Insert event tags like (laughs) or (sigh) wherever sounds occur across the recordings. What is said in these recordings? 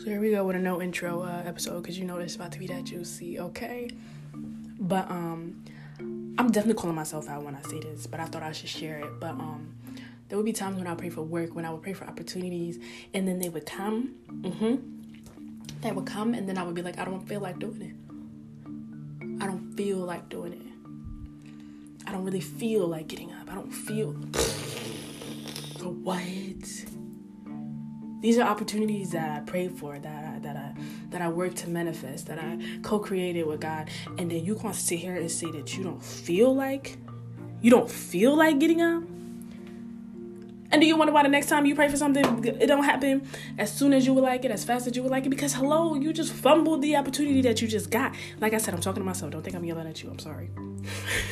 So here we go with a no intro uh, episode because you know it's about to be that juicy, okay? But um, I'm definitely calling myself out when I say this, but I thought I should share it. But um, there would be times when I pray for work, when I would pray for opportunities, and then they would come. Mm-hmm. They would come, and then I would be like, I don't feel like doing it. I don't feel like doing it. I don't really feel like getting up. I don't feel. (sighs) What? these are opportunities that I prayed for, that I, that I that I worked to manifest, that I co-created with God, and then you gonna sit here and say that you don't feel like you don't feel like getting up. And do you wonder why the next time you pray for something, it don't happen as soon as you would like it, as fast as you would like it? Because hello, you just fumbled the opportunity that you just got. Like I said, I'm talking to myself. Don't think I'm yelling at you. I'm sorry. (laughs)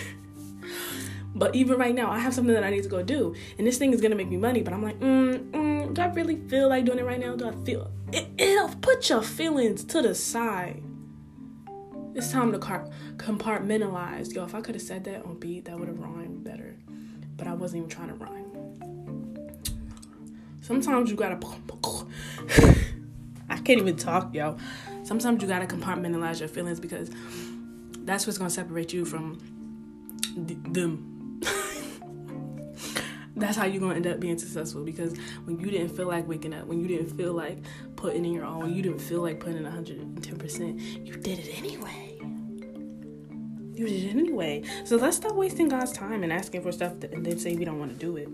But even right now, I have something that I need to go do, and this thing is gonna make me money. But I'm like, mm, mm, do I really feel like doing it right now? Do I feel it? It'll put your feelings to the side. It's time to compartmentalize. Yo, if I could have said that on beat, that would have rhymed better. But I wasn't even trying to rhyme. Sometimes you gotta. (laughs) I can't even talk, yo. Sometimes you gotta compartmentalize your feelings because that's what's gonna separate you from them that's how you're gonna end up being successful because when you didn't feel like waking up, when you didn't feel like putting in your all, when you didn't feel like putting in 110%, you did it anyway. You did it anyway. So let's stop wasting God's time and asking for stuff and then say we don't want to do it.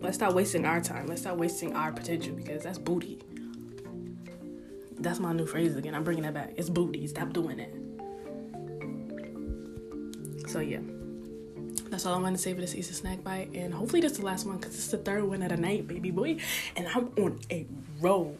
Let's stop wasting our time. Let's stop wasting our potential because that's booty. That's my new phrase again. I'm bringing that back. It's booty. Stop doing it. So yeah that's all I'm gonna say for this Issa SnackBite. And hopefully this is the last one because it's the third one of the night, baby boy. And I'm on a roll.